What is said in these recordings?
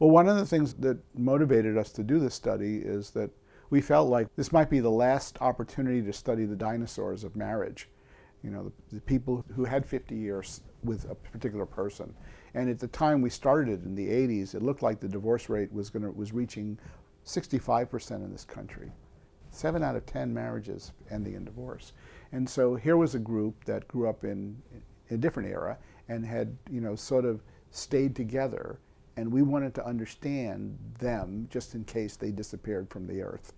Well, one of the things that motivated us to do this study is that we felt like this might be the last opportunity to study the dinosaurs of marriage. You know, the, the people who had 50 years with a particular person. And at the time we started in the 80s, it looked like the divorce rate was going to was reaching 65% in this country. Seven out of 10 marriages ending in divorce. And so here was a group that grew up in, in a different era and had, you know, sort of stayed together. And we wanted to understand them just in case they disappeared from the earth.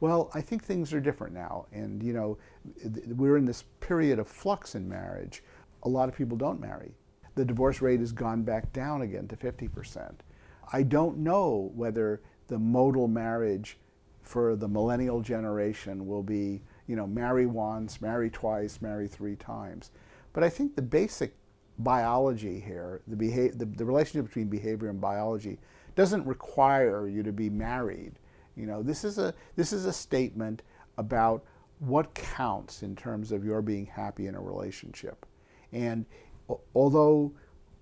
Well, I think things are different now. And, you know, we're in this period of flux in marriage. A lot of people don't marry. The divorce rate has gone back down again to 50%. I don't know whether the modal marriage for the millennial generation will be, you know, marry once, marry twice, marry three times. But I think the basic biology here, the, beha- the, the relationship between behavior and biology, doesn't require you to be married. You know, this is a this is a statement about what counts in terms of your being happy in a relationship. And although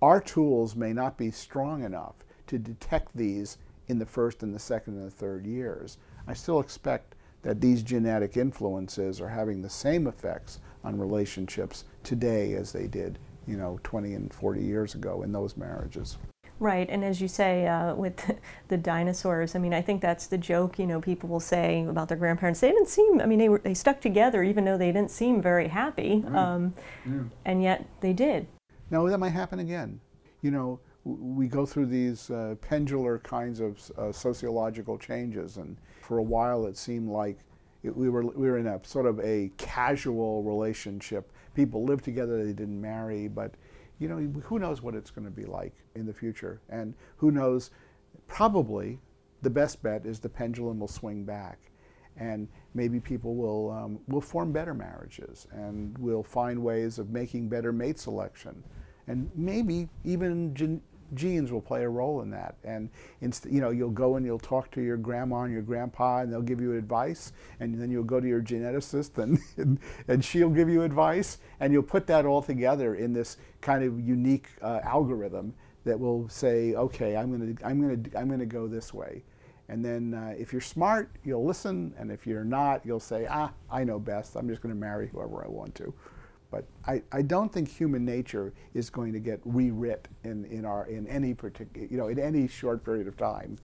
our tools may not be strong enough to detect these in the first and the second and the third years, I still expect that these genetic influences are having the same effects on relationships today as they did, you know, 20 and 40 years ago in those marriages. Right, and as you say, uh, with the dinosaurs, I mean, I think that's the joke. You know, people will say about their grandparents, they didn't seem. I mean, they were they stuck together, even though they didn't seem very happy, right. um, yeah. and yet they did. Now that might happen again. You know, we go through these uh, pendular kinds of uh, sociological changes, and for a while it seemed like we were we were in a sort of a casual relationship. People lived together; they didn't marry, but you know, who knows what it's going to be like in the future, and who knows? Probably, the best bet is the pendulum will swing back, and maybe people will um, will form better marriages, and will find ways of making better mate selection, and maybe even gen- genes will play a role in that. And inst- you know, you'll go and you'll talk to your grandma and your grandpa, and they'll give you advice. And then you'll go to your geneticist, and, and, and she'll give you advice. And you'll put that all together in this kind of unique uh, algorithm that will say, okay, I'm to I'm to I'm to go this way. And then uh, if you're smart, you'll listen, and if you're not, you'll say, ah, I know best. I'm just to marry whoever I want to. But I, I don't think human nature is going to get rewrit in, in, our, in any particular, you know, in any short period of time.